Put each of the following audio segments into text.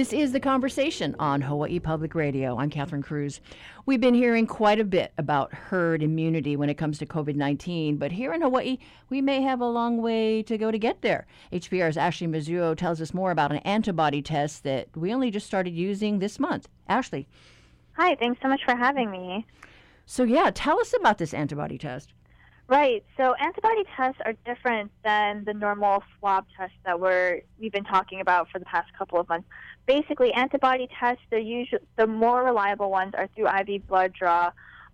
This is The Conversation on Hawaii Public Radio. I'm Catherine Cruz. We've been hearing quite a bit about herd immunity when it comes to COVID 19, but here in Hawaii, we may have a long way to go to get there. HPR's Ashley Mizuo tells us more about an antibody test that we only just started using this month. Ashley. Hi, thanks so much for having me. So, yeah, tell us about this antibody test. Right. So antibody tests are different than the normal swab tests that we're we've been talking about for the past couple of months. Basically, antibody tests the usual the more reliable ones are through IV blood draw,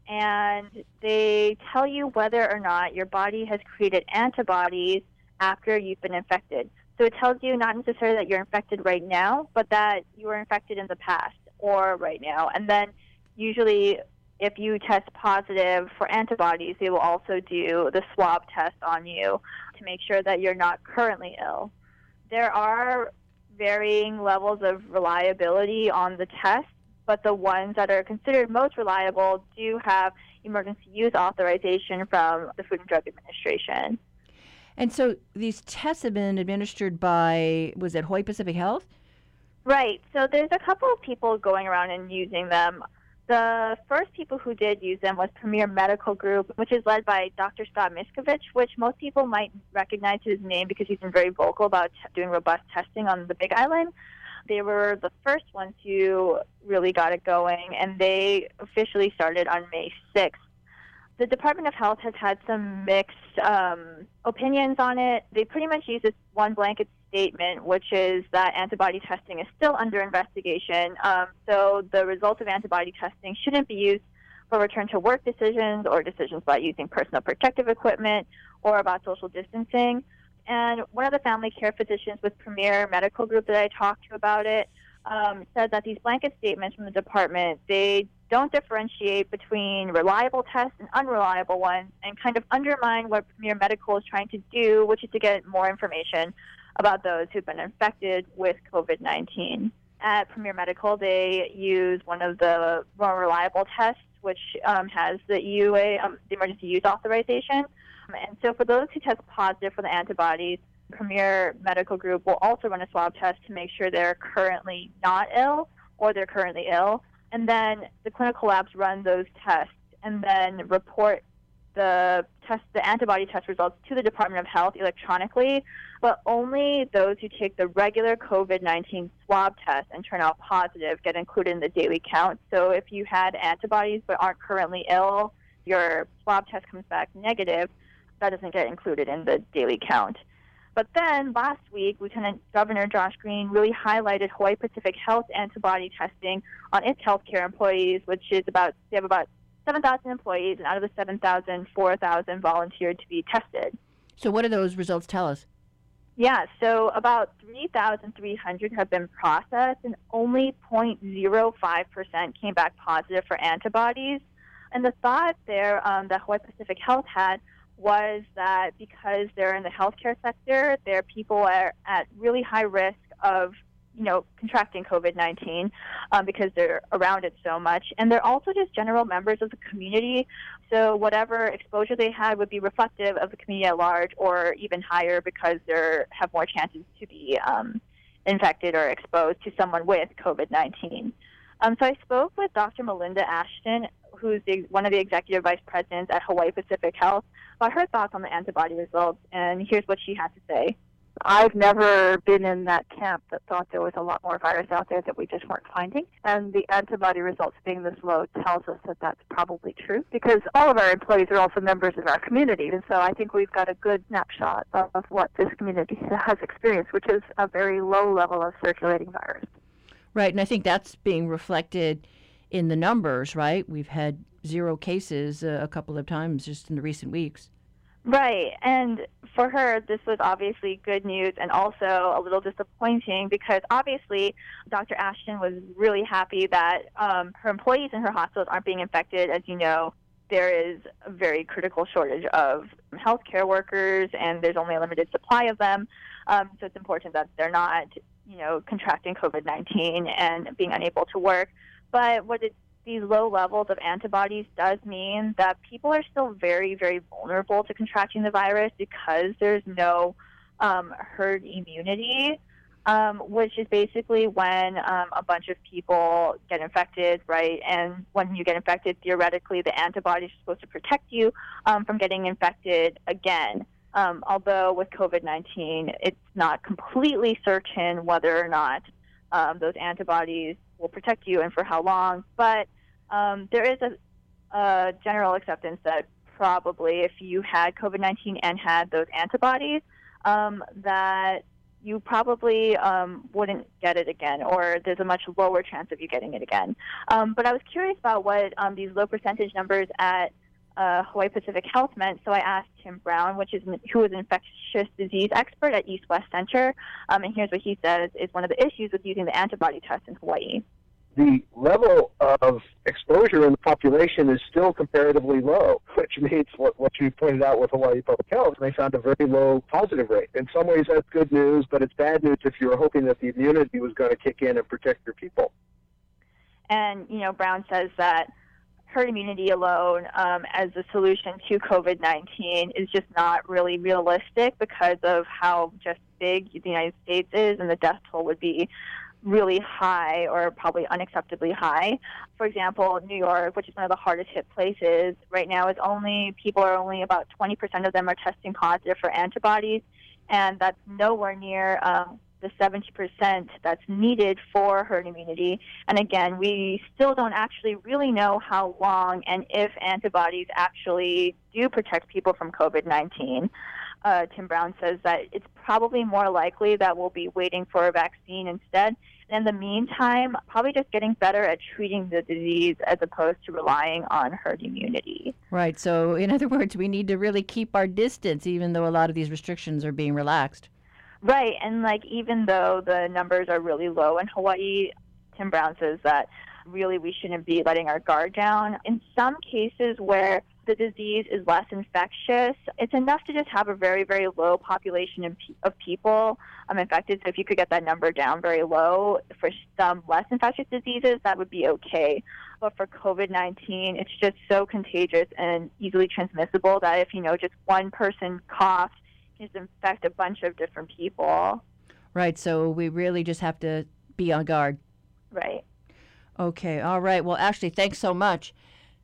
and they tell you whether or not your body has created antibodies after you've been infected. So it tells you not necessarily that you're infected right now, but that you were infected in the past or right now. And then usually if you test positive for antibodies, they will also do the swab test on you to make sure that you're not currently ill. There are varying levels of reliability on the test, but the ones that are considered most reliable do have emergency use authorization from the Food and Drug Administration. And so these tests have been administered by, was it Hawaii Pacific Health? Right. So there's a couple of people going around and using them. The first people who did use them was Premier Medical Group, which is led by Dr. Scott Miskovich, which most people might recognize his name because he's been very vocal about t- doing robust testing on the Big Island. They were the first ones who really got it going, and they officially started on May 6th. The Department of Health has had some mixed um, opinions on it. They pretty much use this one blanket statement, which is that antibody testing is still under investigation. Um, so the results of antibody testing shouldn't be used for return to work decisions or decisions about using personal protective equipment or about social distancing. And one of the family care physicians with Premier Medical Group that I talked to about it um, said that these blanket statements from the department they don't differentiate between reliable tests and unreliable ones, and kind of undermine what Premier Medical is trying to do, which is to get more information about those who've been infected with COVID 19. At Premier Medical, they use one of the more reliable tests, which um, has the EUA, um, the emergency use authorization. And so, for those who test positive for the antibodies, Premier Medical Group will also run a swab test to make sure they're currently not ill or they're currently ill. And then the clinical labs run those tests and then report the test, the antibody test results to the Department of Health electronically, but only those who take the regular COVID-19 swab test and turn out positive get included in the daily count. So if you had antibodies but aren't currently ill, your swab test comes back negative, that doesn't get included in the daily count. But then last week, Lieutenant Governor Josh Green really highlighted Hawaii Pacific Health antibody testing on its healthcare employees, which is about they have about 7,000 employees, and out of the 7,000, 4,000 volunteered to be tested. So, what do those results tell us? Yeah, so about 3,300 have been processed, and only 0.05% came back positive for antibodies. And the thought there um, that Hawaii Pacific Health had was that because they're in the healthcare sector, their people are at really high risk of you know, contracting COVID 19 um, because they're around it so much. And they're also just general members of the community. So whatever exposure they had would be reflective of the community at large or even higher because they have more chances to be um, infected or exposed to someone with COVID 19. Um, so I spoke with Dr. Melinda Ashton, who's the, one of the executive vice presidents at Hawaii Pacific Health, about her thoughts on the antibody results. And here's what she had to say. I've never been in that camp that thought there was a lot more virus out there that we just weren't finding. And the antibody results being this low tells us that that's probably true because all of our employees are also members of our community. And so I think we've got a good snapshot of what this community has experienced, which is a very low level of circulating virus. Right. And I think that's being reflected in the numbers, right? We've had zero cases uh, a couple of times just in the recent weeks. Right. And for her, this was obviously good news and also a little disappointing because obviously Dr. Ashton was really happy that um, her employees in her hospitals aren't being infected. As you know, there is a very critical shortage of healthcare workers and there's only a limited supply of them. Um, so it's important that they're not, you know, contracting COVID 19 and being unable to work. But what it these low levels of antibodies does mean that people are still very, very vulnerable to contracting the virus because there's no um, herd immunity. um, which is basically when um, a bunch of people get infected, right? And when you get infected, theoretically, the antibodies are supposed to protect you um, from getting infected again. Um, although with COVID 19, it's not completely certain whether or not um, those antibodies will protect you and for how long. But um, there is a, a general acceptance that probably if you had COVID 19 and had those antibodies, um, that you probably um, wouldn't get it again, or there's a much lower chance of you getting it again. Um, but I was curious about what um, these low percentage numbers at uh, Hawaii Pacific Health meant, so I asked Tim Brown, which is who is an infectious disease expert at East West Center, um, and here's what he says is one of the issues with using the antibody test in Hawaii the level of exposure in the population is still comparatively low, which means what, what you pointed out with Hawaii Public Health, they found a very low positive rate. In some ways, that's good news, but it's bad news if you were hoping that the immunity was going to kick in and protect your people. And, you know, Brown says that herd immunity alone um, as a solution to COVID 19 is just not really realistic because of how just big the United States is and the death toll would be really high or probably unacceptably high. For example, New York, which is one of the hardest hit places right now, is only people are only about 20% of them are testing positive for antibodies, and that's nowhere near um, the 70% that's needed for herd immunity. And again, we still don't actually really know how long and if antibodies actually do protect people from COVID 19 uh, Tim Brown says that it's probably more likely that we'll be waiting for a vaccine instead. And in the meantime, probably just getting better at treating the disease as opposed to relying on herd immunity. Right. So, in other words, we need to really keep our distance, even though a lot of these restrictions are being relaxed. Right. And, like, even though the numbers are really low in Hawaii, Tim Brown says that really we shouldn't be letting our guard down. In some cases where the disease is less infectious, it's enough to just have a very, very low population of, people um, infected. So if you could get that number down very low for some less infectious diseases, that would be okay. But for COVID 19, it's just so contagious and easily transmissible that if, you know, just one person coughs, can infect a bunch of different people. Right. So we really just have to be on guard. Right. Okay. All right. Well, Ashley, thanks so much.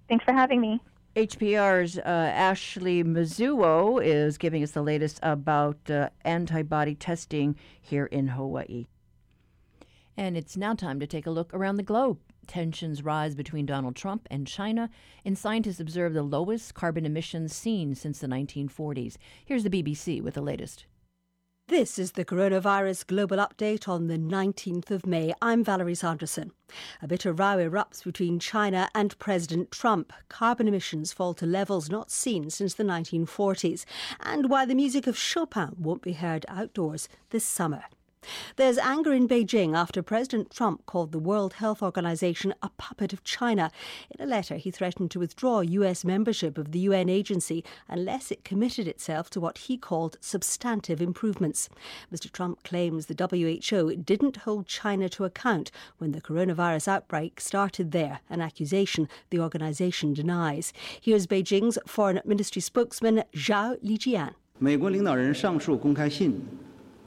Thanks for having me. HPR's uh, Ashley Mizuo is giving us the latest about uh, antibody testing here in Hawaii. And it's now time to take a look around the globe. Tensions rise between Donald Trump and China, and scientists observe the lowest carbon emissions seen since the 1940s. Here's the BBC with the latest. This is the Coronavirus Global Update on the 19th of May. I'm Valerie Sanderson. A bitter row erupts between China and President Trump. Carbon emissions fall to levels not seen since the 1940s, and why the music of Chopin won't be heard outdoors this summer. There's anger in Beijing after President Trump called the World Health Organization a puppet of China. In a letter, he threatened to withdraw U.S. membership of the UN agency unless it committed itself to what he called substantive improvements. Mr. Trump claims the WHO didn't hold China to account when the coronavirus outbreak started there, an accusation the organization denies. Here's Beijing's Foreign Ministry spokesman Zhao Lijian. 美国领导人上述公开信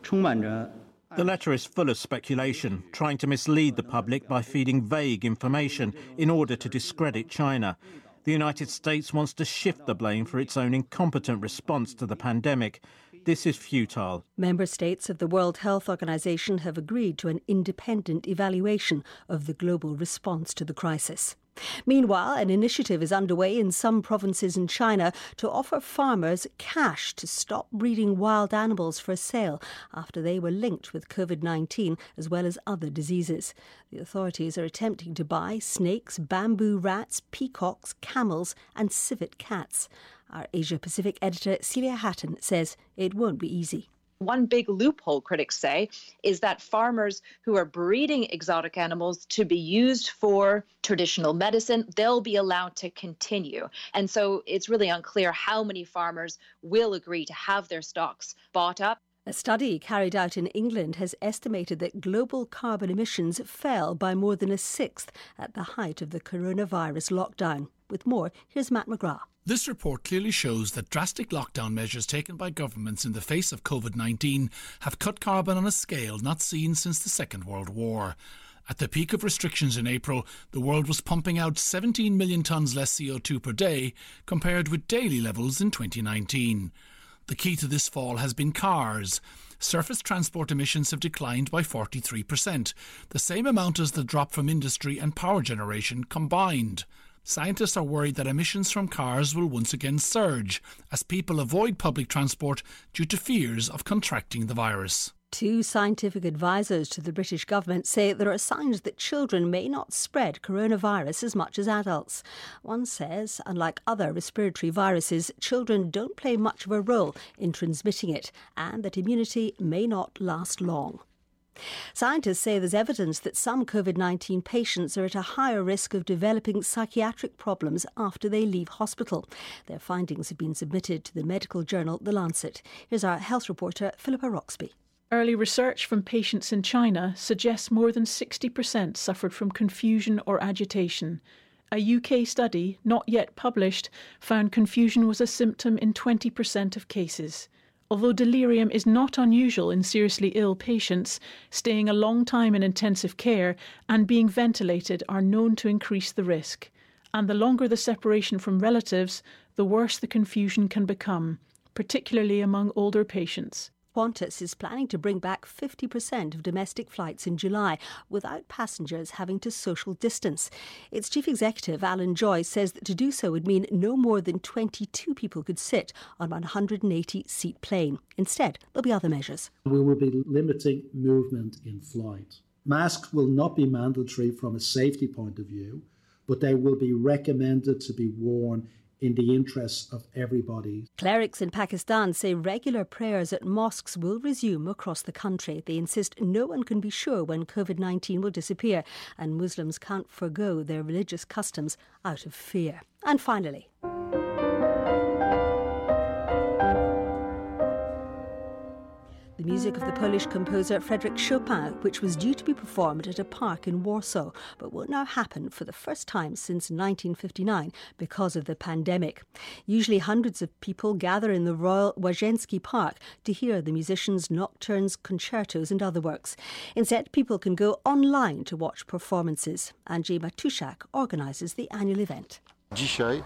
充满着 the letter is full of speculation, trying to mislead the public by feeding vague information in order to discredit China. The United States wants to shift the blame for its own incompetent response to the pandemic. This is futile. Member states of the World Health Organization have agreed to an independent evaluation of the global response to the crisis. Meanwhile, an initiative is underway in some provinces in China to offer farmers cash to stop breeding wild animals for sale after they were linked with COVID 19 as well as other diseases. The authorities are attempting to buy snakes, bamboo rats, peacocks, camels, and civet cats. Our Asia Pacific editor Celia Hatton says it won't be easy. One big loophole, critics say, is that farmers who are breeding exotic animals to be used for traditional medicine, they'll be allowed to continue. And so it's really unclear how many farmers will agree to have their stocks bought up A study carried out in England has estimated that global carbon emissions fell by more than a sixth at the height of the coronavirus lockdown. With more, here's Matt McGrath. This report clearly shows that drastic lockdown measures taken by governments in the face of COVID 19 have cut carbon on a scale not seen since the Second World War. At the peak of restrictions in April, the world was pumping out 17 million tonnes less CO2 per day compared with daily levels in 2019. The key to this fall has been cars. Surface transport emissions have declined by 43%, the same amount as the drop from industry and power generation combined. Scientists are worried that emissions from cars will once again surge as people avoid public transport due to fears of contracting the virus. Two scientific advisors to the British government say there are signs that children may not spread coronavirus as much as adults. One says, unlike other respiratory viruses, children don't play much of a role in transmitting it and that immunity may not last long. Scientists say there's evidence that some COVID 19 patients are at a higher risk of developing psychiatric problems after they leave hospital. Their findings have been submitted to the medical journal The Lancet. Here's our health reporter, Philippa Roxby. Early research from patients in China suggests more than 60% suffered from confusion or agitation. A UK study, not yet published, found confusion was a symptom in 20% of cases. Although delirium is not unusual in seriously ill patients, staying a long time in intensive care and being ventilated are known to increase the risk. And the longer the separation from relatives, the worse the confusion can become, particularly among older patients. Qantas is planning to bring back 50% of domestic flights in July without passengers having to social distance. Its chief executive, Alan Joyce, says that to do so would mean no more than 22 people could sit on a 180 seat plane. Instead, there'll be other measures. We will be limiting movement in flight. Masks will not be mandatory from a safety point of view, but they will be recommended to be worn in the interests of everybody. Clerics in Pakistan say regular prayers at mosques will resume across the country. They insist no one can be sure when COVID 19 will disappear, and Muslims can't forego their religious customs out of fear. And finally, the music of the Polish composer Frédéric Chopin, which was due to be performed at a park in Warsaw, but will now happen for the first time since 1959 because of the pandemic. Usually, hundreds of people gather in the Royal Łazienki Park to hear the musician's nocturnes, concertos, and other works. Instead, people can go online to watch performances. Andrzej Matuszak organises the annual event. The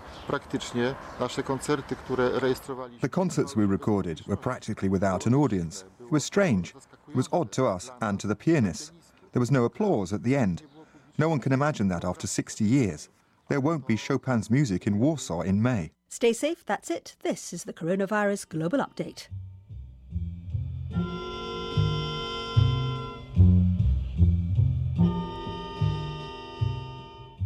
concerts we recorded were practically without an audience. It was strange. It was odd to us and to the pianists. There was no applause at the end. No one can imagine that after 60 years. There won't be Chopin's music in Warsaw in May. Stay safe, that's it. This is the Coronavirus Global Update.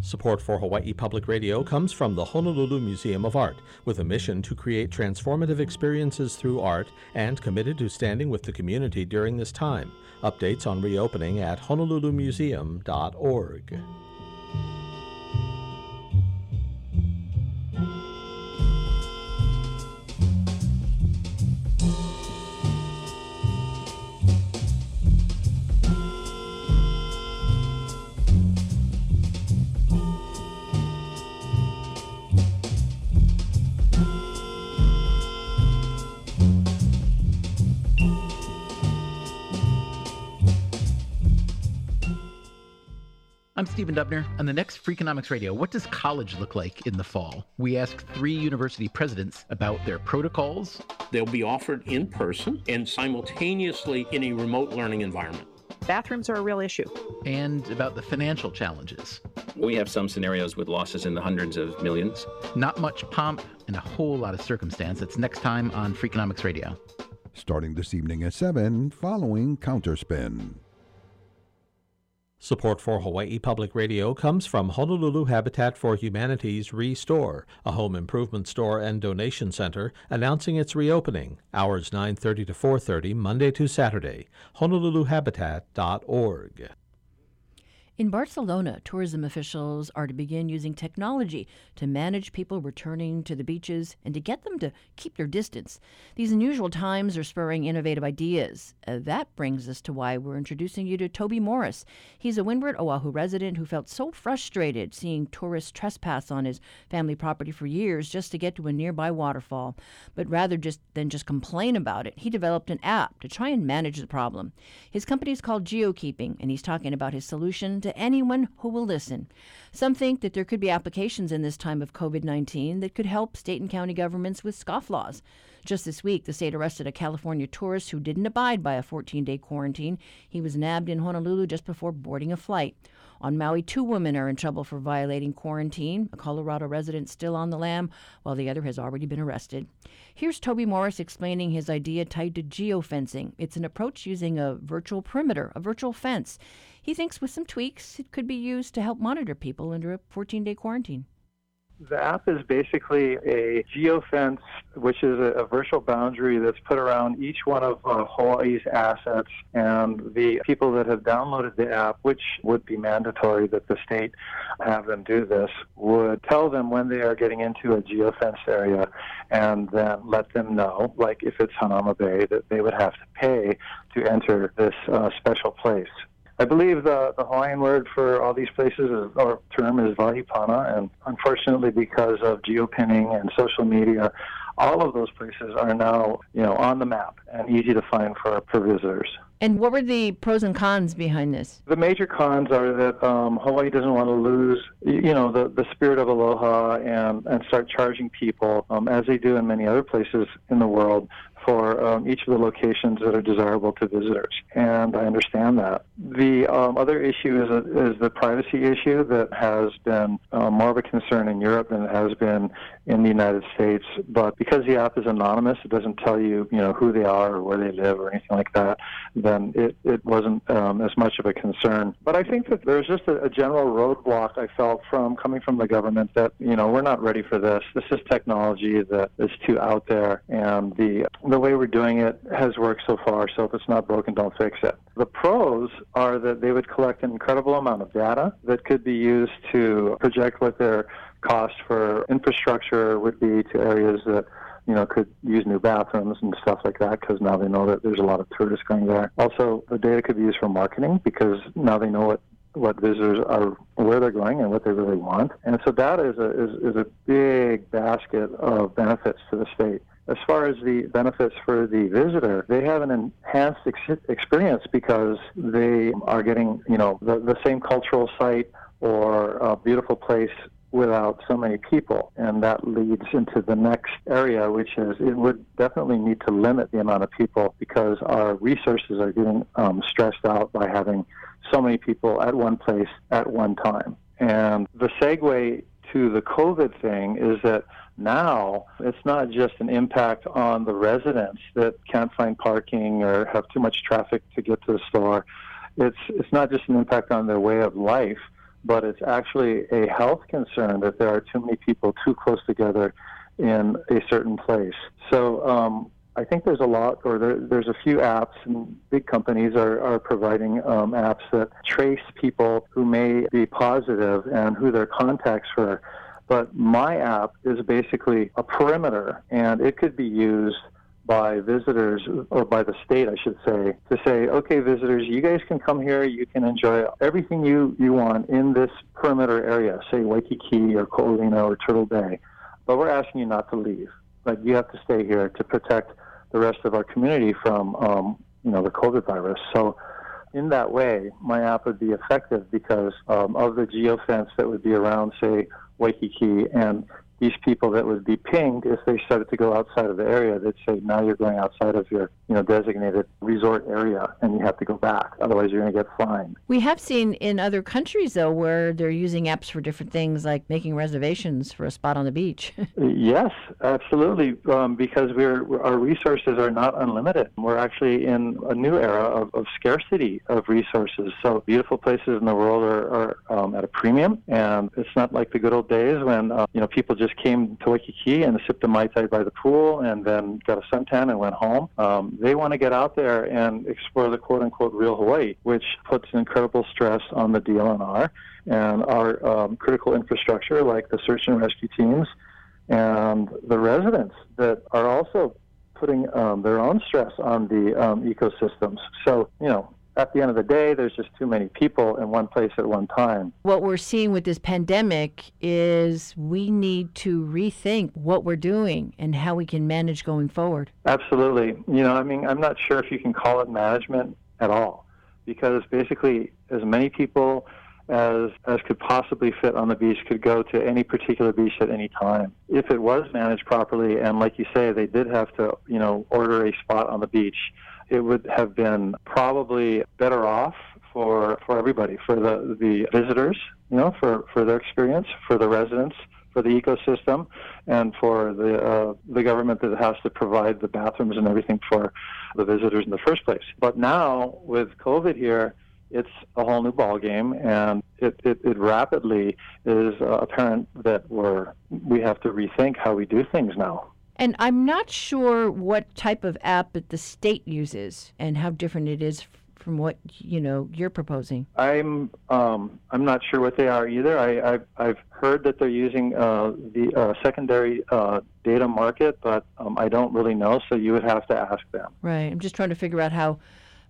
Support for Hawaii Public Radio comes from the Honolulu Museum of Art, with a mission to create transformative experiences through art and committed to standing with the community during this time. Updates on reopening at honolulumuseum.org. Stephen Dubner. On the next Freakonomics Radio, what does college look like in the fall? We ask three university presidents about their protocols. They'll be offered in person and simultaneously in a remote learning environment. Bathrooms are a real issue. And about the financial challenges. We have some scenarios with losses in the hundreds of millions. Not much pomp and a whole lot of circumstance. It's next time on Freakonomics Radio. Starting this evening at 7, following Counterspin. Support for Hawaii Public Radio comes from Honolulu Habitat for Humanity's Restore, a home improvement store and donation center announcing its reopening, hours 9:30 to 4:30 Monday to Saturday. honoluluhabitat.org. In Barcelona, tourism officials are to begin using technology to manage people returning to the beaches and to get them to keep their distance. These unusual times are spurring innovative ideas. Uh, that brings us to why we're introducing you to Toby Morris. He's a Windward, Oahu resident who felt so frustrated seeing tourists trespass on his family property for years just to get to a nearby waterfall. But rather just than just complain about it, he developed an app to try and manage the problem. His company is called GeoKeeping, and he's talking about his solution to anyone who will listen. Some think that there could be applications in this time of COVID 19 that could help state and county governments with scofflaws. Just this week, the state arrested a California tourist who didn't abide by a 14 day quarantine. He was nabbed in Honolulu just before boarding a flight. On Maui, two women are in trouble for violating quarantine. A Colorado resident still on the lam, while the other has already been arrested. Here's Toby Morris explaining his idea tied to geofencing. It's an approach using a virtual perimeter, a virtual fence. He thinks with some tweaks, it could be used to help monitor people under a 14 day quarantine. The app is basically a geofence, which is a, a, virtual boundary that's put around each one of uh, Hawaii's assets. And the people that have downloaded the app, which would be mandatory that the state have them do this, would tell them when they are getting into a geofence area and then let them know, like if it's Hanauma Bay, that they would have to pay to enter this uh, special place. I believe the, the Hawaiian word for all these places is, or term is wahi pana, and unfortunately, because of geopinning and social media, all of those places are now, you know, on the map and easy to find for, for visitors. And what were the pros and cons behind this? The major cons are that um, Hawaii doesn't want to lose, you know, the, the spirit of aloha and, and start charging people, um, as they do in many other places in the world, for um, each of the locations that are desirable to visitors. And I understand that. The um, other issue is, a, is the privacy issue that has been uh, more of a concern in Europe than it has been in the United States. But because the app is anonymous, it doesn't tell you, you know, who they are or where they live or anything like that, then it, it wasn't um, as much of a concern. But I think that there's just a, a general roadblock I felt from coming from the government that, you know, we're not ready for this. This is technology that is too out there and the the way we're doing it has worked so far, so if it's not broken, don't fix it. The pros are that they would collect an incredible amount of data that could be used to project what their cost for infrastructure would be to areas that you know, could use new bathrooms and stuff like that because now they know that there's a lot of tourists going there. Also, the data could be used for marketing because now they know what what visitors are, where they're going, and what they really want. And so that is a is, is a big basket of benefits to the state. As far as the benefits for the visitor, they have an enhanced ex- experience because they are getting, you know, the, the same cultural site or a beautiful place without so many people. And that leads into the next area, which is it would definitely need to limit the amount of people because our resources are getting um, stressed out by having so many people at one place at one time. And the segue to the COVID thing is that now it's not just an impact on the residents that can't find parking or have too much traffic to get to the store. It's it's not just an impact on their way of life, but it's actually a health concern that there are too many people too close together in a certain place. So um, I think there's a lot, or there, there's a few apps, and big companies are, are providing um, apps that trace people who may be positive and who their contacts were. But my app is basically a perimeter, and it could be used by visitors or by the state, I should say, to say, okay, visitors, you guys can come here. You can enjoy everything you, you want in this perimeter area, say Waikiki or Ko'olina or Turtle Bay. But we're asking you not to leave. Like you have to stay here to protect the rest of our community from, um, you know, the COVID virus. So in that way, my app would be effective because um, of the geofence that would be around, say, Waikiki and these people that would be pinged if they started to go outside of the area. They'd say, now you're going outside of your you know designated resort area, and you have to go back. Otherwise, you're going to get fined. We have seen in other countries though where they're using apps for different things, like making reservations for a spot on the beach. yes, absolutely, um, because we're our resources are not unlimited. We're actually in a new era of, of scarcity of resources. So beautiful places in the world are, are um, at a premium, and it's not like the good old days when uh, you know people just just came to Waikiki and sipped a Mai Tai by the pool and then got a suntan and went home. Um, they want to get out there and explore the quote unquote real Hawaii, which puts incredible stress on the DLNR and our um, critical infrastructure like the search and rescue teams and the residents that are also putting um, their own stress on the um, ecosystems. So, you know, at the end of the day, there's just too many people in one place at one time. What we're seeing with this pandemic is we need to rethink what we're doing and how we can manage going forward. Absolutely. You know, I mean, I'm not sure if you can call it management at all because basically, as many people as as could possibly fit on the beach could go to any particular beach at any time. If it was managed properly, and like you say, they did have to, you know, order a spot on the beach, it would have been probably better off for for everybody, for the the visitors, you know, for for their experience, for the residents, for the ecosystem, and for the uh, the government that has to provide the bathrooms and everything for the visitors in the first place. But now with COVID here it's a whole new ballgame, and it, it, it rapidly is uh, apparent that we're we have to rethink how we do things now. And I'm not sure what type of app that the state uses and how different it is from what you know you're proposing. I'm um, I'm not sure what they are either. I, I've, I've heard that they're using uh, the uh, secondary uh, data market, but um, I don't really know. So you would have to ask them. Right. I'm just trying to figure out how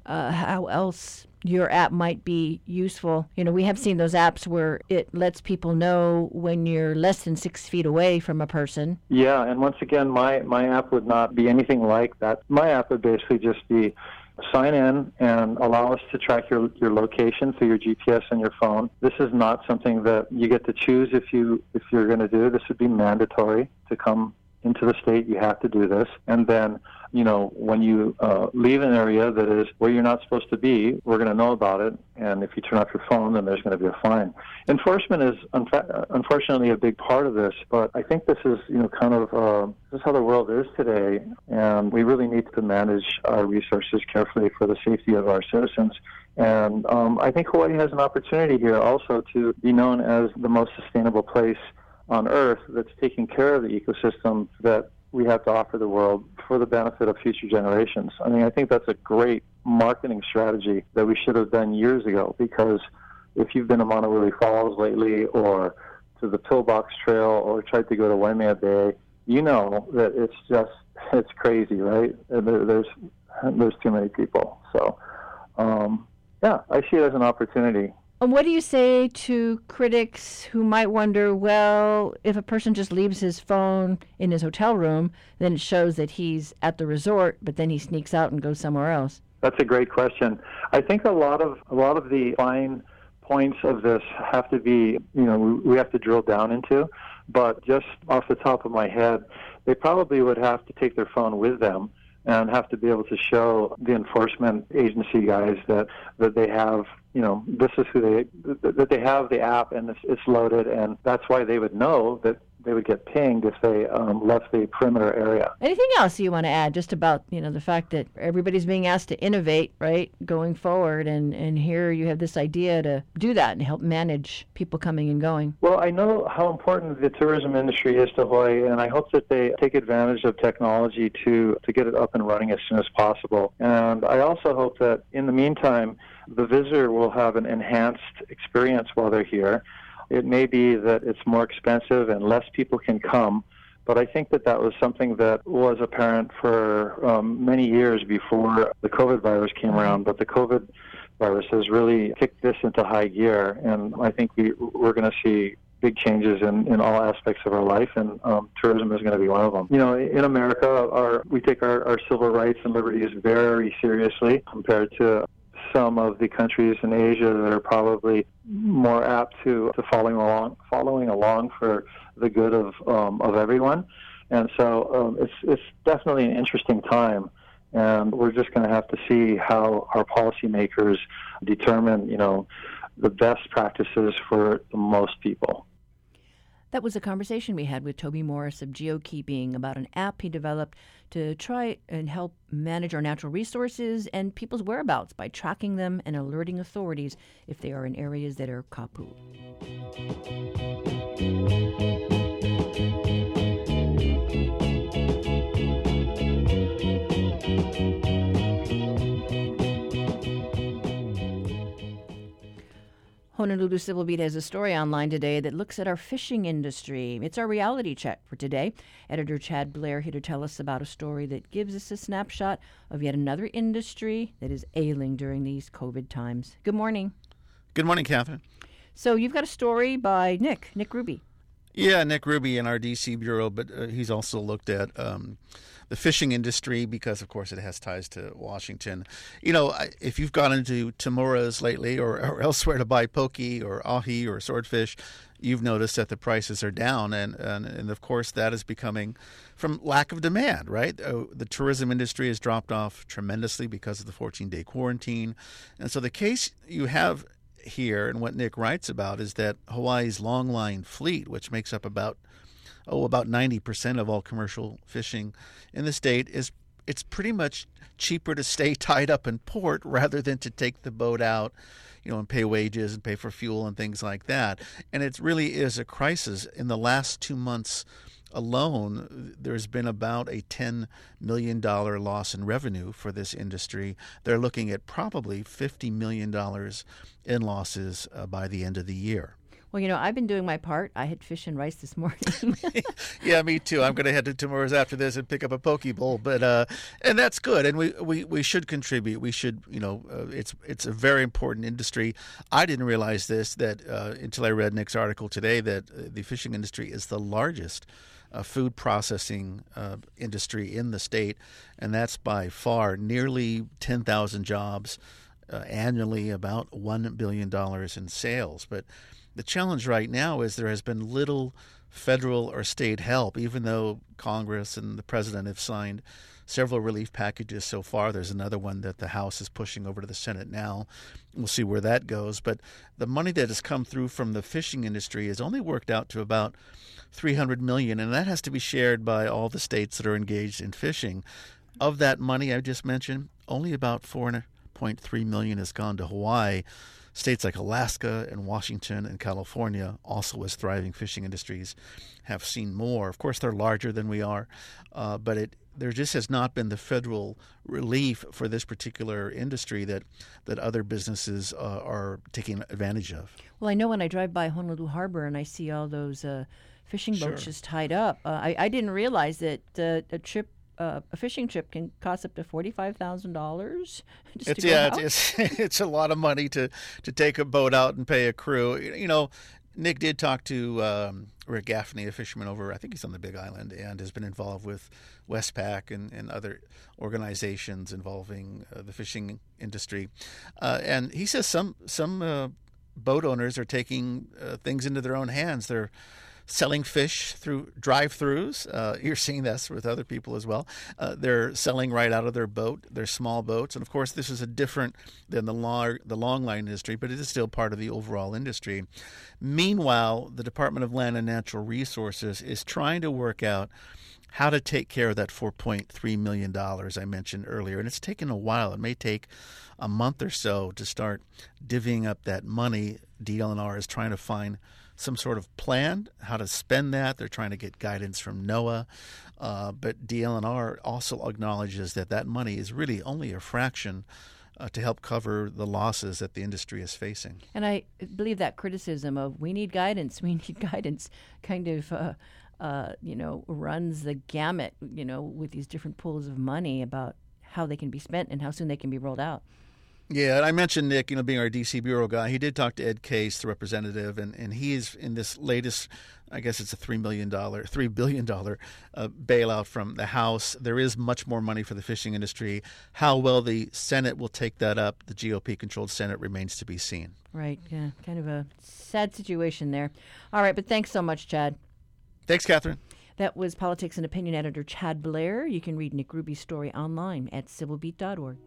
uh, how else your app might be useful. You know, we have seen those apps where it lets people know when you're less than six feet away from a person. Yeah, and once again, my, my app would not be anything like that. My app would basically just be sign in and allow us to track your, your location through your GPS and your phone. This is not something that you get to choose if you if you're going to do. This would be mandatory to come into the state. You have to do this, and then you know, when you uh, leave an area that is where you're not supposed to be, we're going to know about it. And if you turn off your phone, then there's going to be a fine. Enforcement is unfa- unfortunately a big part of this, but I think this is, you know, kind of uh, this is how the world is today, and we really need to manage our resources carefully for the safety of our citizens. And um, I think Hawaii has an opportunity here also to be known as the most sustainable place on Earth that's taking care of the ecosystem that we have to offer the world for the benefit of future generations. I mean, I think that's a great marketing strategy that we should have done years ago because if you've been to Maunawili Falls lately or to the Pillbox Trail or tried to go to Waimea Bay, you know that it's just it's crazy, right? There, there's there's too many people. So, um, yeah, I see it as an opportunity what do you say to critics who might wonder, well, if a person just leaves his phone in his hotel room, then it shows that he's at the resort, but then he sneaks out and goes somewhere else? That's a great question. I think a lot of a lot of the fine points of this have to be, you know, we, have to drill down into. But just off the top of my head, they probably would have to take their phone with them and have to be able to show the enforcement agency guys that that they have you know this is who they that they have the app and it's, it's loaded and that's why they would know that they would get pinged if they um, left the perimeter area. Anything else you want to add just about you know the fact that everybody's being asked to innovate right going forward and and here you have this idea to do that and help manage people coming and going. Well, I know how important the tourism industry is to Hawaii and I hope that they take advantage of technology to to get it up and running as soon as possible. And I also hope that in the meantime the visitor will have an enhanced experience while they're here it may be that it's more expensive and less people can come, but I think that that was something that was apparent for um, many years before the COVID virus came around. But the COVID virus has really kicked this into high gear, and I think we, we're going to see big changes in, in all aspects of our life, and um, tourism is going to be one of them. You know, in America, our, we take our, our civil rights and liberties very seriously compared to some of the countries in Asia that are probably more apt to, to following along following along for the good of um, of everyone. And so um, it's it's definitely an interesting time, and we're just going to have to see how our policymakers determine, you know, the best practices for the most people. That was a conversation we had with Toby Morris of GeoKeeping about an app he developed to try and help manage our natural resources and people's whereabouts by tracking them and alerting authorities if they are in areas that are kapu. Honolulu Civil Beat has a story online today that looks at our fishing industry. It's our reality check for today. Editor Chad Blair here to tell us about a story that gives us a snapshot of yet another industry that is ailing during these COVID times. Good morning. Good morning, Catherine. So you've got a story by Nick, Nick Grube. Yeah, Nick Grube in our DC bureau, but uh, he's also looked at um, the fishing industry because, of course, it has ties to Washington. You know, if you've gone into Tamura's lately or, or elsewhere to buy poke or ahi or swordfish, you've noticed that the prices are down, and and, and of course that is becoming from lack of demand. Right, uh, the tourism industry has dropped off tremendously because of the 14-day quarantine, and so the case you have here and what Nick writes about is that Hawaii's longline fleet, which makes up about oh, about 90% of all commercial fishing in the state is it's pretty much cheaper to stay tied up in port rather than to take the boat out, you know, and pay wages and pay for fuel and things like that. And it really is a crisis. In the last two months alone, there's been about a $10 million loss in revenue for this industry. They're looking at probably $50 million in losses uh, by the end of the year. Well, you know, I've been doing my part. I had fish and rice this morning. yeah, me too. I'm going to head to Tamura's after this and pick up a poke bowl, but uh, and that's good. And we, we, we should contribute. We should, you know, uh, it's it's a very important industry. I didn't realize this that uh, until I read Nick's article today that uh, the fishing industry is the largest. Uh, food processing uh, industry in the state, and that's by far nearly 10,000 jobs annually, about $1 billion in sales. But the challenge right now is there has been little federal or state help, even though Congress and the president have signed several relief packages so far. There's another one that the House is pushing over to the Senate now. We'll see where that goes. But the money that has come through from the fishing industry has only worked out to about 300 million, and that has to be shared by all the states that are engaged in fishing. Of that money I just mentioned, only about 4.3 million has gone to Hawaii. States like Alaska and Washington and California, also as thriving fishing industries, have seen more. Of course, they're larger than we are, uh, but it there just has not been the federal relief for this particular industry that that other businesses uh, are taking advantage of. Well, I know when I drive by Honolulu Harbor and I see all those uh, fishing boats sure. just tied up, uh, I, I, didn't realize that uh, a trip uh, a fishing trip can cost up to forty five thousand dollars. It's yeah, it's, it's, it's a lot of money to to take a boat out and pay a crew. You know, Nick did talk to um, Rick Gaffney, a fisherman over, I think he's on the Big Island, and has been involved with Wespac and, and other organizations involving uh, the fishing industry. Uh, and he says some some uh, boat owners are taking uh, things into their own hands. They're selling fish through drive-throughs. Uh, you're seeing this with other people as well. Uh, they're selling right out of their boat, their small boats, and of course, this is a different than the long the long line industry, but it is still part of the overall industry. Meanwhile, the Department of Land and Natural Resources is trying to work out how to take care of that $4.3 million I mentioned earlier. And it's taken a while. It may take a month or so to start divvying up that money. DLNR is trying to find some sort of plan how to spend that. They're trying to get guidance from NOAA. Uh, but DLNR also acknowledges that that money is really only a fraction uh, to help cover the losses that the industry is facing. And I believe that criticism of we need guidance, we need guidance kind of. Uh, uh, you know, runs the gamut, you know, with these different pools of money about how they can be spent and how soon they can be rolled out. Yeah, and I mentioned Nick, you know, being our DC bureau guy. He did talk to Ed Case, the representative, and, and he is in this latest, I guess it's a $3 million, $3 billion uh, bailout from the House. There is much more money for the fishing industry. How well the Senate will take that up, the GOP controlled Senate, remains to be seen. Right. Yeah. Kind of a sad situation there. All right. But thanks so much, Chad. Thanks, Catherine. That was politics and opinion editor Chad Blair. You can read Nick Grube's story online at civilbeat.org.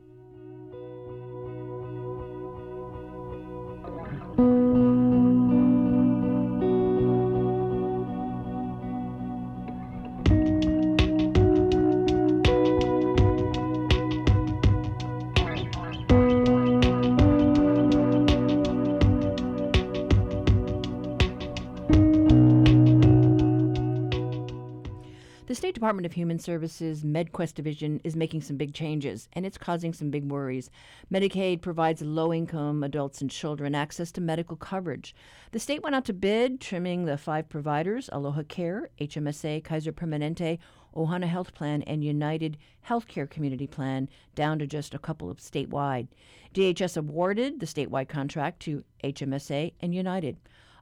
Department of Human Services MedQuest division is making some big changes, and it's causing some big worries. Medicaid provides low income adults and children access to medical coverage. The state went out to bid, trimming the five providers Aloha Care, HMSA, Kaiser Permanente, Ohana Health Plan, and United Healthcare Community Plan down to just a couple of statewide. DHS awarded the statewide contract to HMSA and United.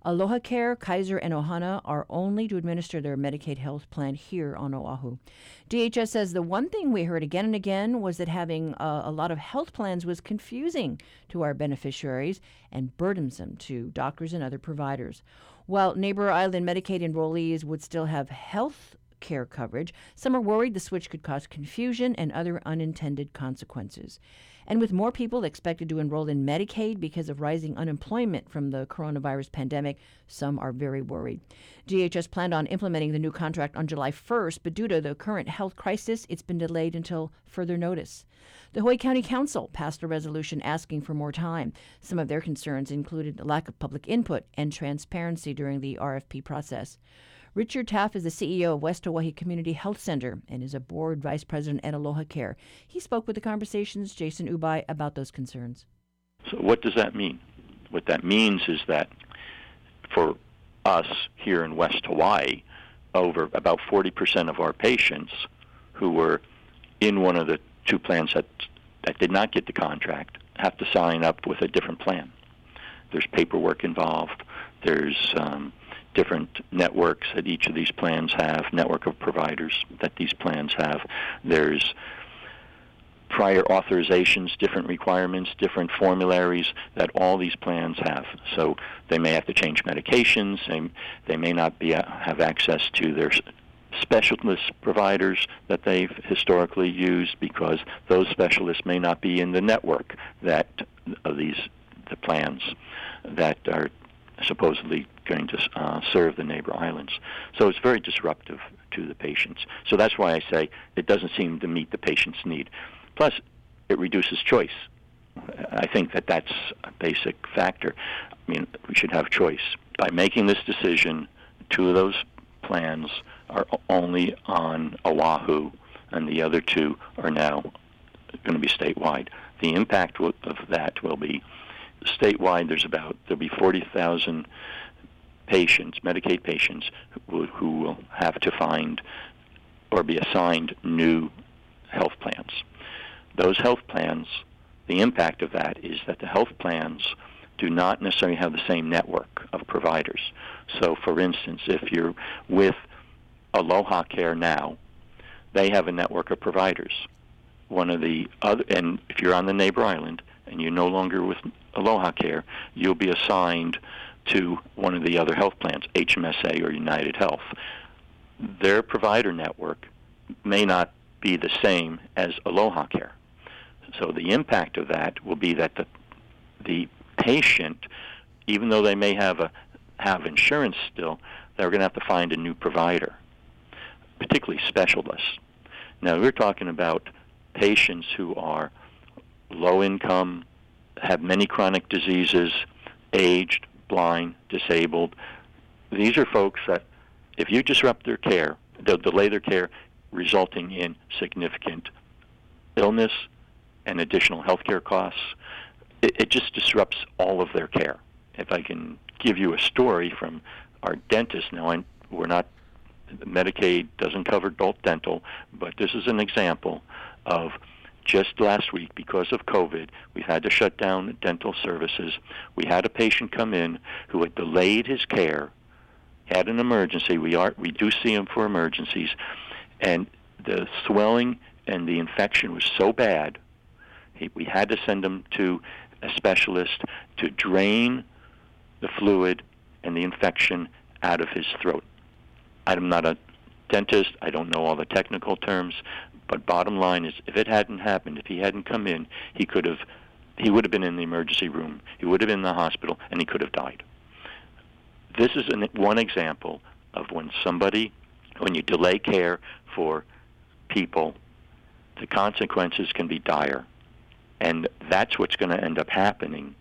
Aloha Care, Kaiser, and Ohana are only to administer their Medicaid health plan here on Oahu. DHS says the one thing we heard again and again was that having uh, a lot of health plans was confusing to our beneficiaries and burdensome to doctors and other providers. While Neighbor Island Medicaid enrollees would still have health care coverage, some are worried the switch could cause confusion and other unintended consequences. And with more people expected to enroll in Medicaid because of rising unemployment from the coronavirus pandemic, some are very worried. DHS planned on implementing the new contract on July 1st, but due to the current health crisis, it's been delayed until further notice. The Hawaii County Council passed a resolution asking for more time. Some of their concerns included the lack of public input and transparency during the RFP process. Richard Taaffe is the CEO of West Hawaii Community Health Center and is a board vice president at Aloha Care. He spoke with the conversations Jason Ubay about those concerns. So, what does that mean? What that means is that for us here in West Hawaii, over about 40% of our patients who were in one of the two plans that that did not get the contract have to sign up with a different plan. There's paperwork involved. There's um, different networks that each of these plans have, network of providers that these plans have. There's prior authorizations, different requirements, different formularies that all these plans have. So they may have to change medications. They, they may not be have access to their specialist providers that they've historically used because those specialists may not be in the network that of these the plans that are supposedly going to uh, serve the neighbor islands. So it's very disruptive to the patients. So that's why I say it doesn't seem to meet the patient's need. Plus, it reduces choice. I think that that's a basic factor. I mean, we should have choice. By making this decision, two of those plans are only on Oahu, and the other two are now going to be statewide. The impact of that will be statewide. There's about there'll be 40,000 patients, Medicaid patients, who, who will have to find or be assigned new health plans. Those health plans, the impact of that is that the health plans do not necessarily have the same network of providers. So, for instance, if you're with Aloha Care now, they have a network of providers. One of the other, and if you're on the neighbor island and you're no longer with Aloha Care, you'll be assigned to one of the other health plans, HMSA or United Health. Their provider network may not be the same as Aloha Care. So the impact of that will be that the the patient, even though they may have a have insurance still, they're going to have to find a new provider, particularly specialists. Now we're talking about patients who are low income, have many chronic diseases, aged, blind, disabled. These are folks that, if you disrupt their care, they'll delay their care, resulting in significant illness and additional health care costs. It, it just disrupts all of their care. If I can give you a story from our dentist, now we're not Medicaid doesn't cover adult dental, but this is an example of just last week, because of COVID, we've had to shut down dental services. We had a patient come in who had delayed his care, had an emergency. We are we do see him for emergencies, and the swelling and the infection was so bad, he, we had to send him to a specialist to drain the fluid and the infection out of his throat. I'm not a dentist. I don't know all the technical terms, but bottom line is, if it hadn't happened, if he hadn't come in, he could have, he would have been in the emergency room. He would have been in the hospital, and he could have died. This is an, one example of when somebody, when you delay care for people, the consequences can be dire, and that's what's going to end up happening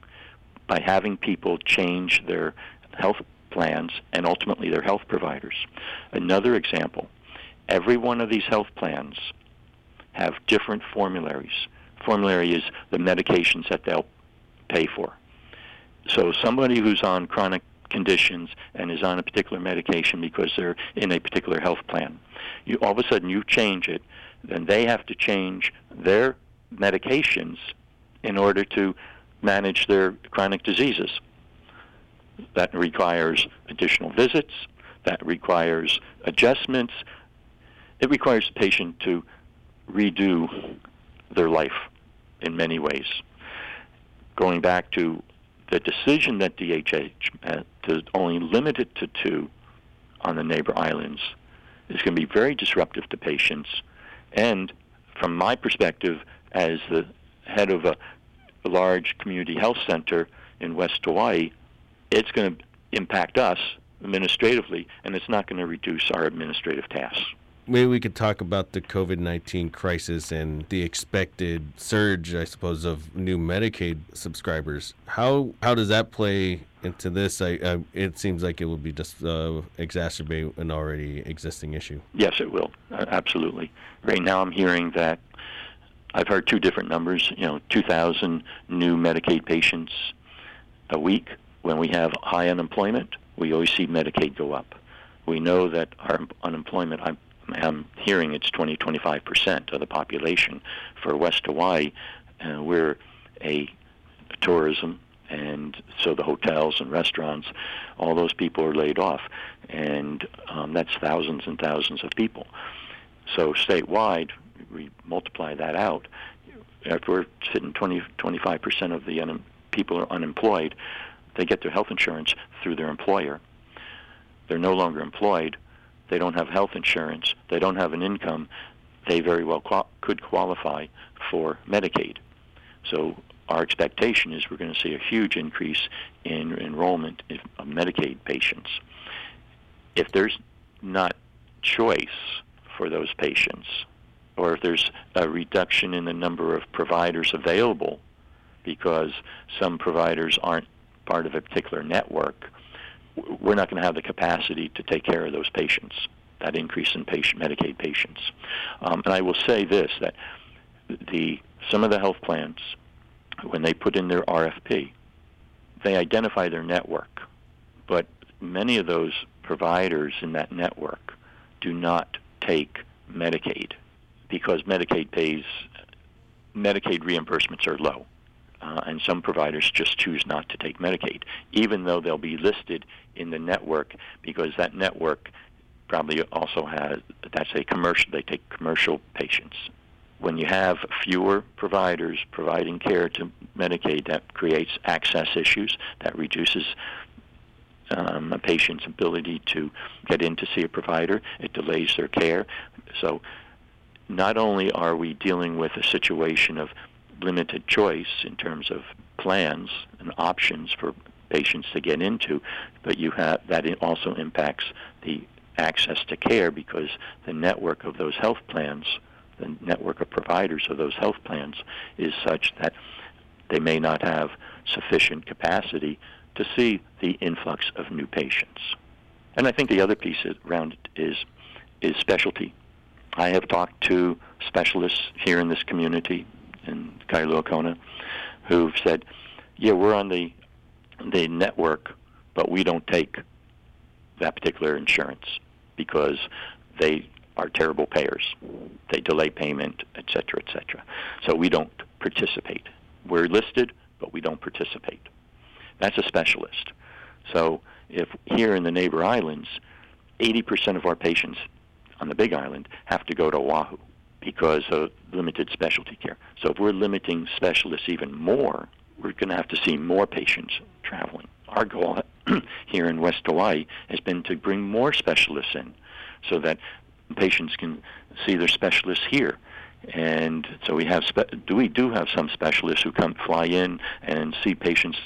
by having people change their health plans and ultimately their health providers. Another example every one of these health plans have different formularies. Formulary is the medications that they'll pay for. So somebody who's on chronic conditions and is on a particular medication because they're in a particular health plan, you all of a sudden you change it, then they have to change their medications in order to manage their chronic diseases. That requires additional visits, that requires adjustments, it requires the patient to redo their life in many ways. Going back to the decision that DHH had uh, to only limit it to two on the neighbor islands is going to be very disruptive to patients. And from my perspective, as the head of a large community health center in West Hawaii, it's going to impact us administratively, and it's not going to reduce our administrative tasks. Maybe we could talk about the COVID 19 crisis and the expected surge, I suppose, of new Medicaid subscribers. How how does that play into this? I, I it seems like it will be just uh, exacerbate an already existing issue. Yes, it will. Uh, absolutely. Right now, I'm hearing that I've heard two different numbers. You know, 2,000 new Medicaid patients a week. When we have high unemployment, we always see Medicaid go up. We know that our unemployment, I'm hearing it's 20, 25 percent of the population. For West Hawaii, uh, we're a tourism, and so the hotels and restaurants, all those people are laid off, and um, that's thousands and thousands of people. So statewide, we multiply that out. If we're sitting 20, 25 percent of the un- people are unemployed, they get their health insurance through their employer. They're no longer employed they don't have health insurance, they don't have an income, they very well qual- could qualify for Medicaid. So our expectation is we're going to see a huge increase in enrollment of Medicaid patients. If there's not choice for those patients, or if there's a reduction in the number of providers available because some providers aren't part of a particular network, we're not going to have the capacity to take care of those patients, that increase in patient Medicaid patients. Um, and I will say this, that the some of the health plans, when they put in their RFP, they identify their network, but many of those providers in that network do not take Medicaid because Medicaid pays Medicaid reimbursements are low uh, and some providers just choose not to take Medicaid, even though they'll be listed in the network because that network probably also has that's a commercial. They take commercial patients. When you have fewer providers providing care to Medicaid, that creates access issues. That reduces um, a patient's ability to get in to see a provider. It delays their care. So, not only are we dealing with a situation of limited choice in terms of plans and options for patients to get into, but you have that also impacts the access to care because the network of those health plans, the network of providers of those health plans, is such that they may not have sufficient capacity to see the influx of new patients. And I think the other piece around it is is specialty. I have talked to specialists here in this community in Kailua Kona who've said, "Yeah, we're on the the network, but we don't take that particular insurance because they are terrible payers. They delay payment, et cetera, et cetera. So we don't participate. We're listed, but we don't participate. That's a specialist. So if here in the neighbor islands, 80% of our patients on the Big Island have to go to Oahu because of limited specialty care. So if we're limiting specialists even more, we're going to have to see more patients traveling. Our goal here in West Hawaii has been to bring more specialists in so that patients can see their specialists here. And so we have spe- do we do have some specialists who come fly in and see patients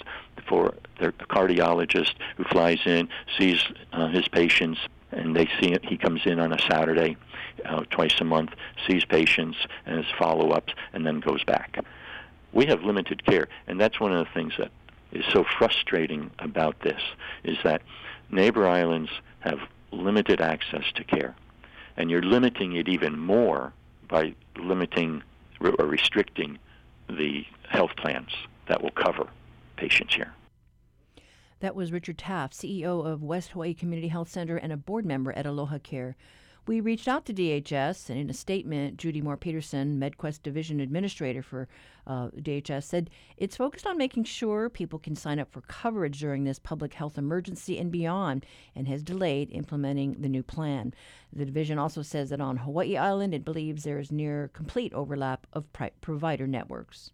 for their cardiologist who flies in sees uh, his patients and they see it. He comes in on a Saturday, uh, twice a month, sees patients and his follow-ups, and then goes back. We have limited care, and that's one of the things that is so frustrating about this is that neighbor islands have limited access to care, And you're limiting it even more by limiting or restricting the health plans that will cover patients here. That was Richard Taaffe, CEO of West Hawaii Community Health Center and a board member at Aloha Care. We reached out to DHS, and in a statement, Judy Mohr Peterson, MedQuest Division Administrator for uh, DHS, said it's focused on making sure people can sign up for coverage during this public health emergency and beyond, and has delayed implementing the new plan. The division also says that on Hawaii Island, it believes there is near complete overlap of pri- provider networks.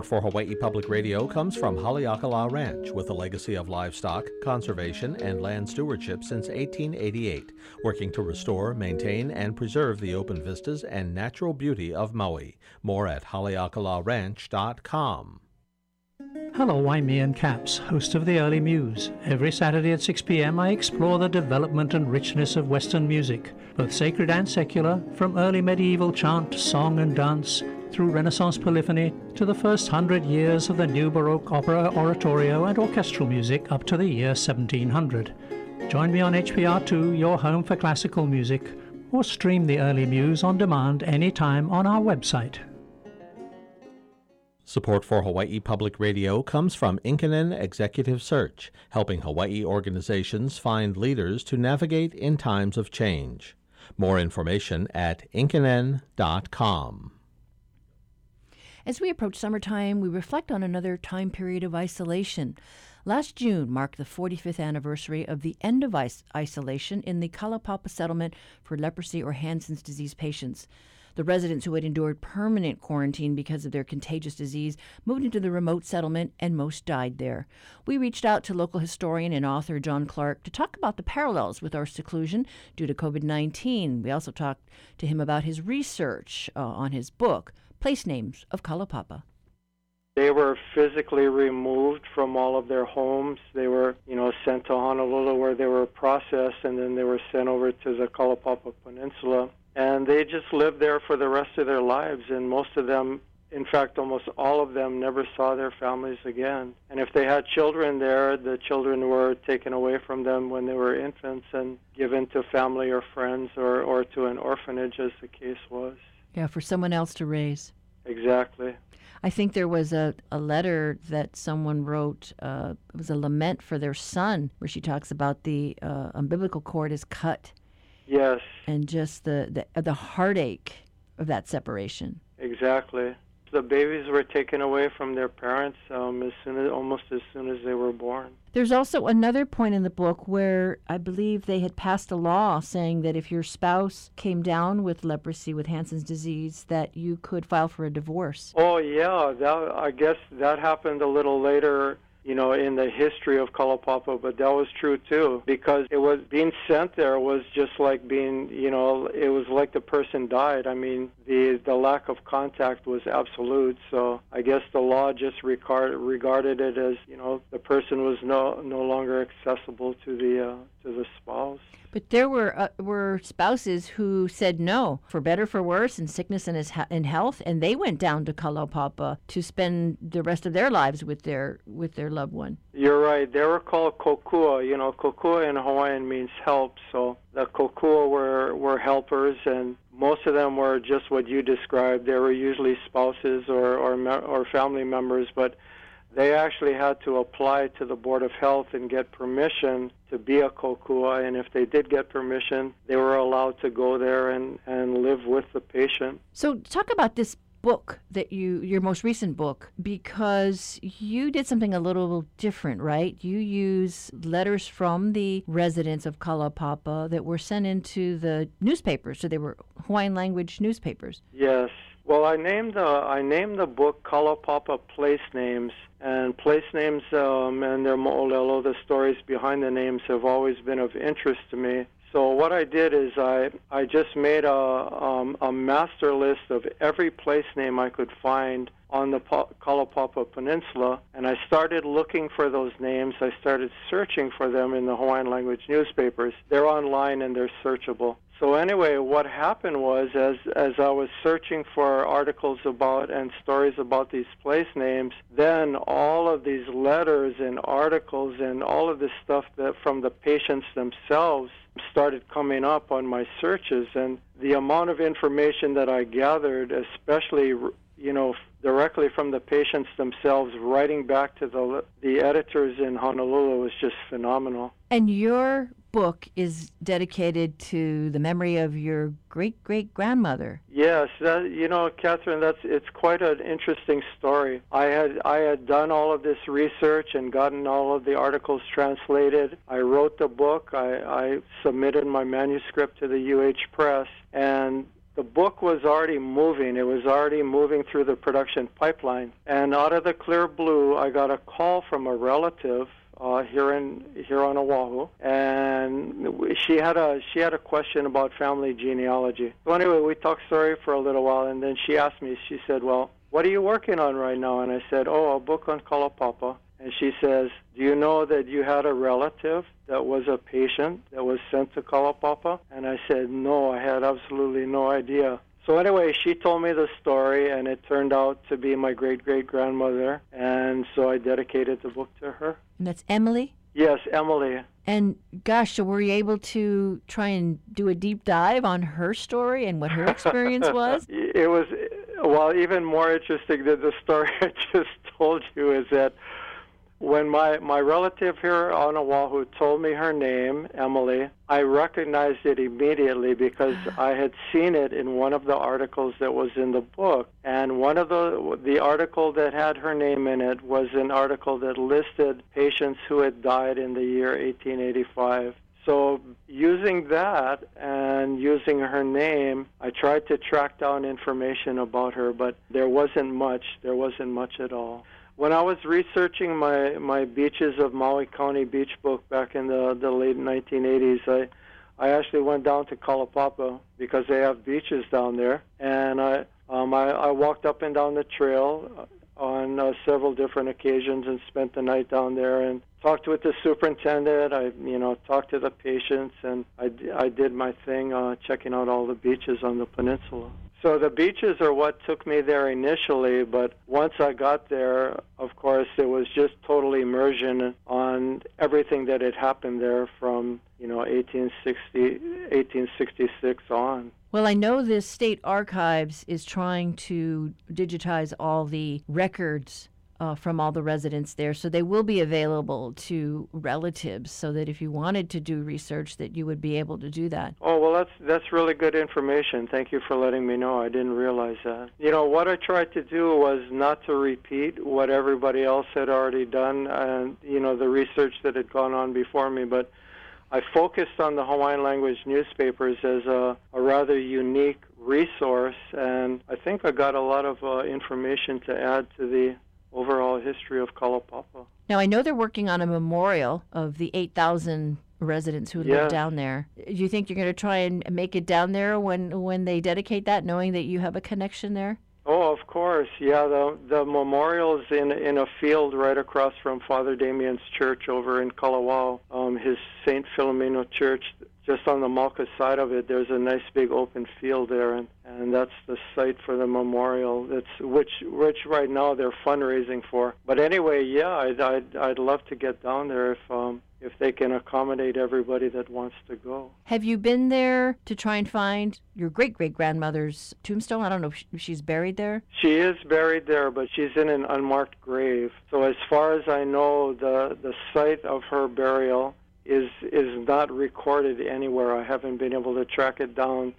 Support for Hawaii Public Radio comes from Haleakala Ranch, with a legacy of livestock, conservation, and land stewardship since 1888, working to restore, maintain, and preserve the open vistas and natural beauty of Maui. More at haleakalaranch.com. Hello, I'm Ian Capps, host of The Early Muse. Every Saturday at 6 p.m., I explore the development and richness of Western music, both sacred and secular, from early medieval chant, song, and dance, through Renaissance polyphony to the first hundred years of the new Baroque opera, oratorio, and orchestral music up to the year 1700. Join me on HPR2, your home for classical music, or stream The Early Muse on demand anytime on our website. Support for Hawaii Public Radio comes from Inkinen Executive Search, helping Hawaii organizations find leaders to navigate in times of change. More information at inkinen.com. As we approach summertime, we reflect on another time period of isolation. Last June marked the 45th anniversary of the end of is- isolation in the Kalaupapa settlement for leprosy or Hansen's disease patients. The residents who had endured permanent quarantine because of their contagious disease moved into the remote settlement, and most died there. We reached out to local historian and author John Clark to talk about the parallels with our seclusion due to COVID 19. We also talked to him about his research uh, on his book, Place Names of Kalaupapa. They were physically removed from all of their homes. They were, you know, sent to Honolulu where they were processed, and then they were sent over to the Kalaupapa Peninsula. And they just lived there for the rest of their lives. And most of them, in fact, almost all of them, never saw their families again. And if they had children there, the children were taken away from them when they were infants and given to family or friends or, or to an orphanage, as the case was. Yeah, for someone else to raise. Exactly. I think there was a, a letter that someone wrote. Uh, it was a lament for their son, where she talks about the uh, umbilical cord is cut. Yes. And just the, the the heartache of that separation. Exactly. The babies were taken away from their parents um, as soon as almost as soon as they were born. There's also another point in the book where I believe they had passed a law saying that if your spouse came down with leprosy with Hansen's disease, that you could file for a divorce. Oh yeah, that I guess that happened a little later you know, in the history of Kalaupapa, but that was true too because it was being sent there was just like being, you know, it was like the person died. I mean, the the lack of contact was absolute. So I guess the law just regard, regarded it as, you know, the person was no no longer accessible to the uh, to the spouse. But there were uh, were spouses who said no, for better for worse, in sickness and his in health, and they went down to Kalaupapa to spend the rest of their lives with their with their loved one. You're right. They were called kokua. You know, kokua in Hawaiian means help. So the kokua were were helpers, and most of them were just what you described. They were usually spouses or or, or family members, but they actually had to apply to the Board of Health and get permission to be a kokua. And if they did get permission, they were allowed to go there and, and live with the patient. So, talk about this book that you, your most recent book, because you did something a little different, right? You use letters from the residents of Kalaupapa that were sent into the newspapers. So, they were Hawaiian language newspapers. Yes. Well, I named the I named the book Kalaupapa Place Names, and place names um, and their mo'olelo, the stories behind the names, have always been of interest to me. So what I did is I I just made a um, a master list of every place name I could find on the Kalaupapa Peninsula, and I started looking for those names. I started searching for them in the Hawaiian language newspapers. They're online and they're searchable. So anyway, what happened was as as I was searching for articles about and stories about these place names, then all of these letters and articles and all of this stuff that from the patients themselves started coming up on my searches and the amount of information that I gathered, especially you know directly from the patients themselves writing back to the the editors in Honolulu was just phenomenal. And your book is dedicated to the memory of your great great grandmother. Yes, that, you know, Catherine, that's it's quite an interesting story. I had I had done all of this research and gotten all of the articles translated. I wrote the book. I, I submitted my manuscript to the UH Press, and the book was already moving. It was already moving through the production pipeline. And out of the clear blue, I got a call from a relative uh, here in here on Oahu, and she had a she had a question about family genealogy. So anyway, we talked story for a little while, and then she asked me. She said, "Well, what are you working on right now?" And I said, "Oh, a book on Kalaupapa." And she says, "Do you know that you had a relative that was a patient that was sent to Kalaupapa?" And I said, "No, I had absolutely no idea." So anyway, she told me the story, and it turned out to be my great great grandmother, and so I dedicated the book to her. And that's Emily. Yes, Emily. And gosh, so were you able to try and do a deep dive on her story and what her experience was? it was, well, even more interesting than the story I just told you is that when my, my relative here on Oahu told me her name, Emily, I recognized it immediately because I had seen it in one of the articles that was in the book. And one of the the article that had her name in it was an article that listed patients who had died in the year 1885. So, using that and using her name, I tried to track down information about her, but there wasn't much. There wasn't much at all. When I was researching my, my beaches of Maui County beach book back in the, the late 1980s, I, I actually went down to Kalaupapa because they have beaches down there, and I, um, I, I walked up and down the trail on uh, several different occasions and spent the night down there and talked with the superintendent. I, you know, talked to the patients, and I, I did my thing, uh, checking out all the beaches on the peninsula. So the beaches are what took me there initially, but once I got there, of course, it was just total immersion on everything that had happened there from, you know, 1860, 1866 on. Well, I know the state archives is trying to digitize all the records uh, from all the residents there. So they will be available to relatives, so that if you wanted to do research, that you would be able to do that. Oh well, that's that's really good information. Thank you for letting me know. I didn't realize that. You know what I tried to do was not to repeat what everybody else had already done, and you know the research that had gone on before me, but. I focused on the Hawaiian language newspapers as a, a rather unique resource, and I think I got a lot of uh, information to add to the overall history of Kalaupapa. Now, I know they're working on a memorial of the 8,000 residents who live down there. Do you think you're going to try and make it down there when when they dedicate that, knowing that you have a connection there? Oh, of course. Yeah, the the memorial is in in a field right across from Father Damien's church over in Kalawao. Um, his Saint Philomena Church just on the mauka side of it, there's a nice big open field there, and, and that's the site for the memorial. That's which which right now they're fundraising for. But anyway, yeah, I'd I'd, I'd love to get down there if um, if they can accommodate everybody that wants to go. Have you been there to try and find your great great grandmother's tombstone? I don't know if she's buried there. She is buried there, but she's in an unmarked grave. So as far as I know, the the site of her burial is is not recorded anywhere. I haven't been able to track it down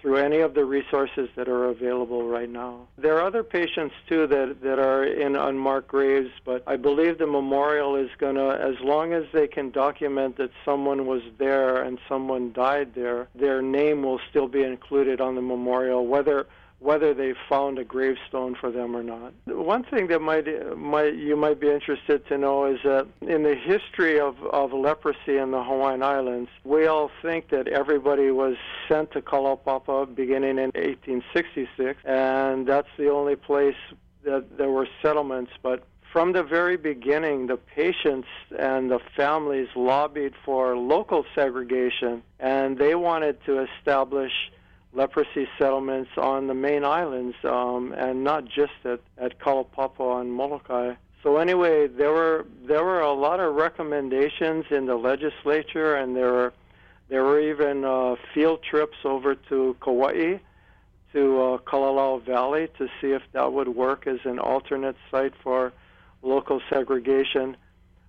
through any of the resources that are available right now. There are other patients too that that are in unmarked graves, but I believe the memorial is going to as long as they can document that someone was there and someone died there, their name will still be included on the memorial whether whether they found a gravestone for them or not. One thing that might, might you might be interested to know is that in the history of, of leprosy in the Hawaiian Islands, we all think that everybody was sent to Kalaupapa beginning in 1866, and that's the only place that there were settlements, but from the very beginning, the patients and the families lobbied for local segregation, and they wanted to establish leprosy settlements on the main islands um, and not just at, at Kalaupapa and Molokai. So anyway, there were there were a lot of recommendations in the legislature, and there were there were even uh, field trips over to Kauai, to uh, Kalalau Valley, to see if that would work as an alternate site for local segregation.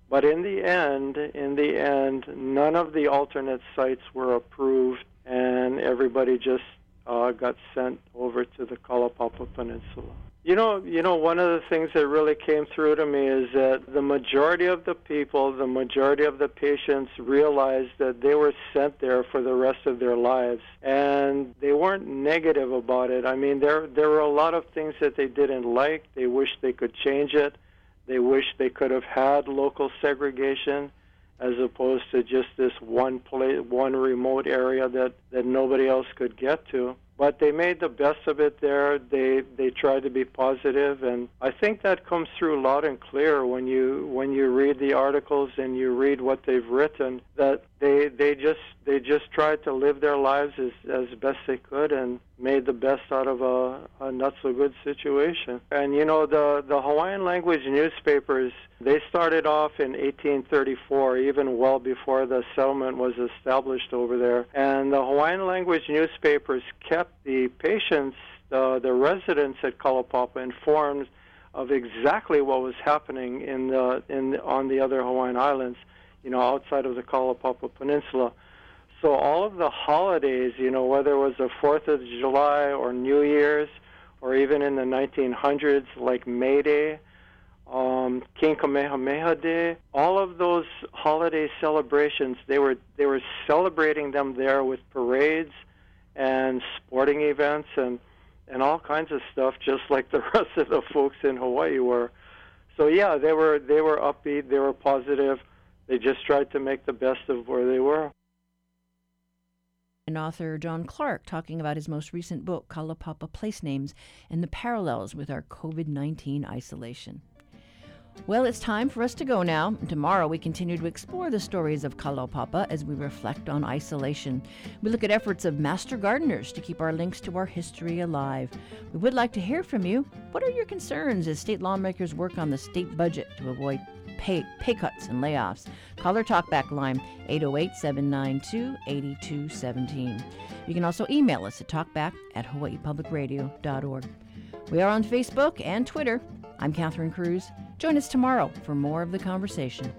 But in the end, in the end, none of the alternate sites were approved, and everybody just uh, got sent over to the Kalaupapa Peninsula. You know, you know, one of the things that really came through to me is that the majority of the people, the majority of the patients realized that they were sent there for the rest of their lives, and they weren't negative about it. I mean, there there were a lot of things that they didn't like. They wished they could change it. They wished they could have had local segregation as opposed to just this one place, one remote area that, that nobody else could get to but they made the best of it there. They they tried to be positive, and I think that comes through loud and clear when you when you read the articles and you read what they've written. That they they just they just tried to live their lives as as best they could and made the best out of a, a not so good situation. And you know the the Hawaiian language newspapers they started off in 1834, even well before the settlement was established over there. And the Hawaiian language newspapers kept the patients, uh, the residents at Kalaupapa, informed of exactly what was happening in the in on the other Hawaiian islands, you know, outside of the Kalaupapa Peninsula. So all of the holidays, you know, whether it was the Fourth of July or New Year's, or even in the 1900s, like May Day, um, King Kamehameha Day, all of those holiday celebrations, they were they were celebrating them there with parades and sporting events and and all kinds of stuff, just like the rest of the folks in Hawaii were. So yeah, they were they were upbeat, they were positive. They just tried to make the best of where they were. And author John Clark talking about his most recent book, Kalaupapa Place Names, and the parallels with our COVID 19 isolation. Well, it's time for us to go now. Tomorrow we continue to explore the stories of Kalaupapa as we reflect on isolation. We look at efforts of master gardeners to keep our links to our history alive. We would like to hear from you. What are your concerns as state lawmakers work on the state budget to avoid pay, pay cuts and layoffs? Call our talkback line 808 792 8217. You can also email us at talkback at hawaiipublicradio.org. We are on Facebook and Twitter. I'm Catherine Cruz. Join us tomorrow for more of the conversation.